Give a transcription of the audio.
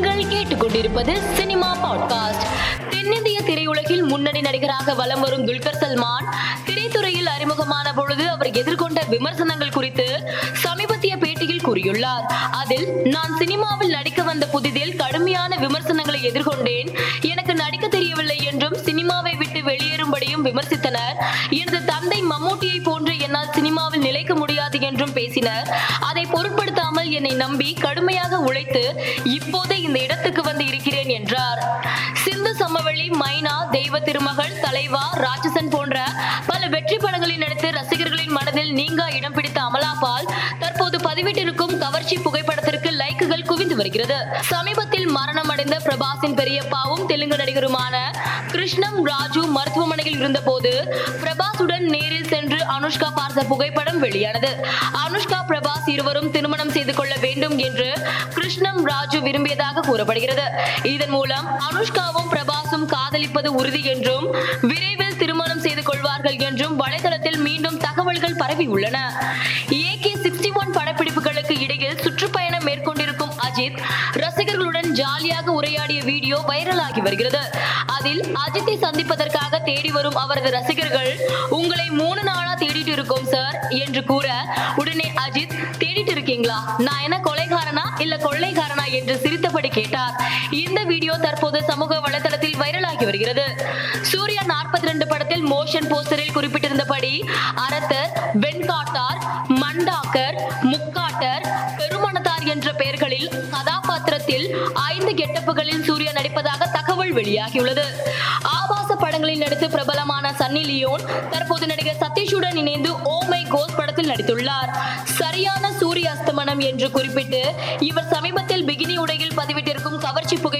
நீங்கள் கேட்டுக்கொண்டிருப்பது cinema podcast. தென்னிந்திய திரையுலகில் முன்னணி நடிகராக வலம் வரும் துல்கர் சல்மான் திரைத்துறையில் அறிமுகமான பொழுது அவர் எதிர்கொண்ட விமர்சனங்கள் குறித்து சமீபத்திய பேட்டியில் கூறியுள்ளார். அதில் நான் சினிமாவில் நடிக்க வந்த புதிதில் கடுமையான விமர்சனங்களை எதிர்கொண்டேன். எனக்கு நடிக்க தெரியவில்லை என்றும் சினிமாவை விட்டு வெளியேறும்படியும் விமர்சித்தனர். எனது முடியாது என்றும் பேசினர். அதை பொருட்படுத்தாமல் என்னை நம்பி கடுமையாக உழைத்து இப்போதே இந்த இடத்துக்கு வந்து இருக்கிறேன் என்றார். சிந்து சமவெளி மைனா தெய்வ திருமகள் தலைவா ராட்சசன் போன்ற பல வெற்றி படங்களை நடித்து ரசிகர்களின் மனதில் நீங்கா இடம் பிடித்த அமலா பால் தற்போது பதிவிட்டிருக்கும் கவர்ச்சி புகைப்படத்திற்கு லைக்குகள் குவிந்து வருகிறது. சமீபத்தில் மரணம் அடைந்த பிரபாஸின் பெரியப்பாவும் தெலுங்கு நடிகருமான கிருஷ்ணம் ராஜு மருத்துவமனையில் இருந்தபோது பிரபாஸுடன் நேரில் சென்று அனுஷ்கா பார்த்த புகைப்படம் வெளியானது. அனுஷ்கா பிரபாஸ் இருவரும் திருமணம் செய்து கொள்ள வேண்டும் என்று கிருஷ்ணம் ராஜு விரும்பியதாக கூறப்படுகிறது. இதன் மூலம் அனுஷ்காவும் பிரபாஸ் காதலிப்பது உறுதி என்றும் விரைவில் திருமணம் செய்து கொள்வார்கள் என்றும் வலைதளத்தில் மீண்டும் தகவல்கள் பரவி உள்ளன. ஏகே சிக்ஸ்டி ஒன் படப்பிடிப்புகளுக்கு இடையில் சுற்றுப்பயணம் மேற்கொண்டிருக்கும் அஜித் ரசிகர்களுடன் ஜாலியாக உரையாடிய வீடியோ வைரலாகி வருகிறது. அதில் அஜித்தை சந்திப்பதற்காக தேடி வரும் அவரது ரசிகர்கள் உங்களை மூணு நாளா தேடிட்டு இருக்கோம் சார் என்று கூற உடனே அஜித் தேடிட்டு இருக்கீங்களா? நான் என்ன கொலைகாரனா இல்ல கொள்ளைகாரனா என்று சிரித்தபடி கேட்டார். இந்த வீடியோ தற்போது சமூக வலைதளத்தில் வெளியாகி வருகிறது. சூர்யா நாற்பத்தி ரெண்டு படத்தில் மோஷன் போஸ்டரில் குறிப்பிட்டிருந்தபடி அரத்தர் வெண்காட்டார் மண்டாக்கர் முக்காட்டர் பெருமணத்தார் என்ற பெயர்களில் கதாபாத்திரத்தில் ஐந்து கெட்டப்புகளில் சூர்யா நடிப்பதாக தகவல் வெளியாகியுள்ளது. ஆபாச படங்களில் நடித்து பிரபலமான சன்னி லியோன் தற்போது நடிகர் சதீஷுடன் இணைந்து ஓமை கோஸ் படத்தில் நடித்துள்ளார். சரியான சூரிய அஸ்தமனம் என்று குறிப்பிட்டு இவர் சமீபத்தில் பிகினி உடையில் பதிவிட்டிருக்கும் கவர்ச்சி புகை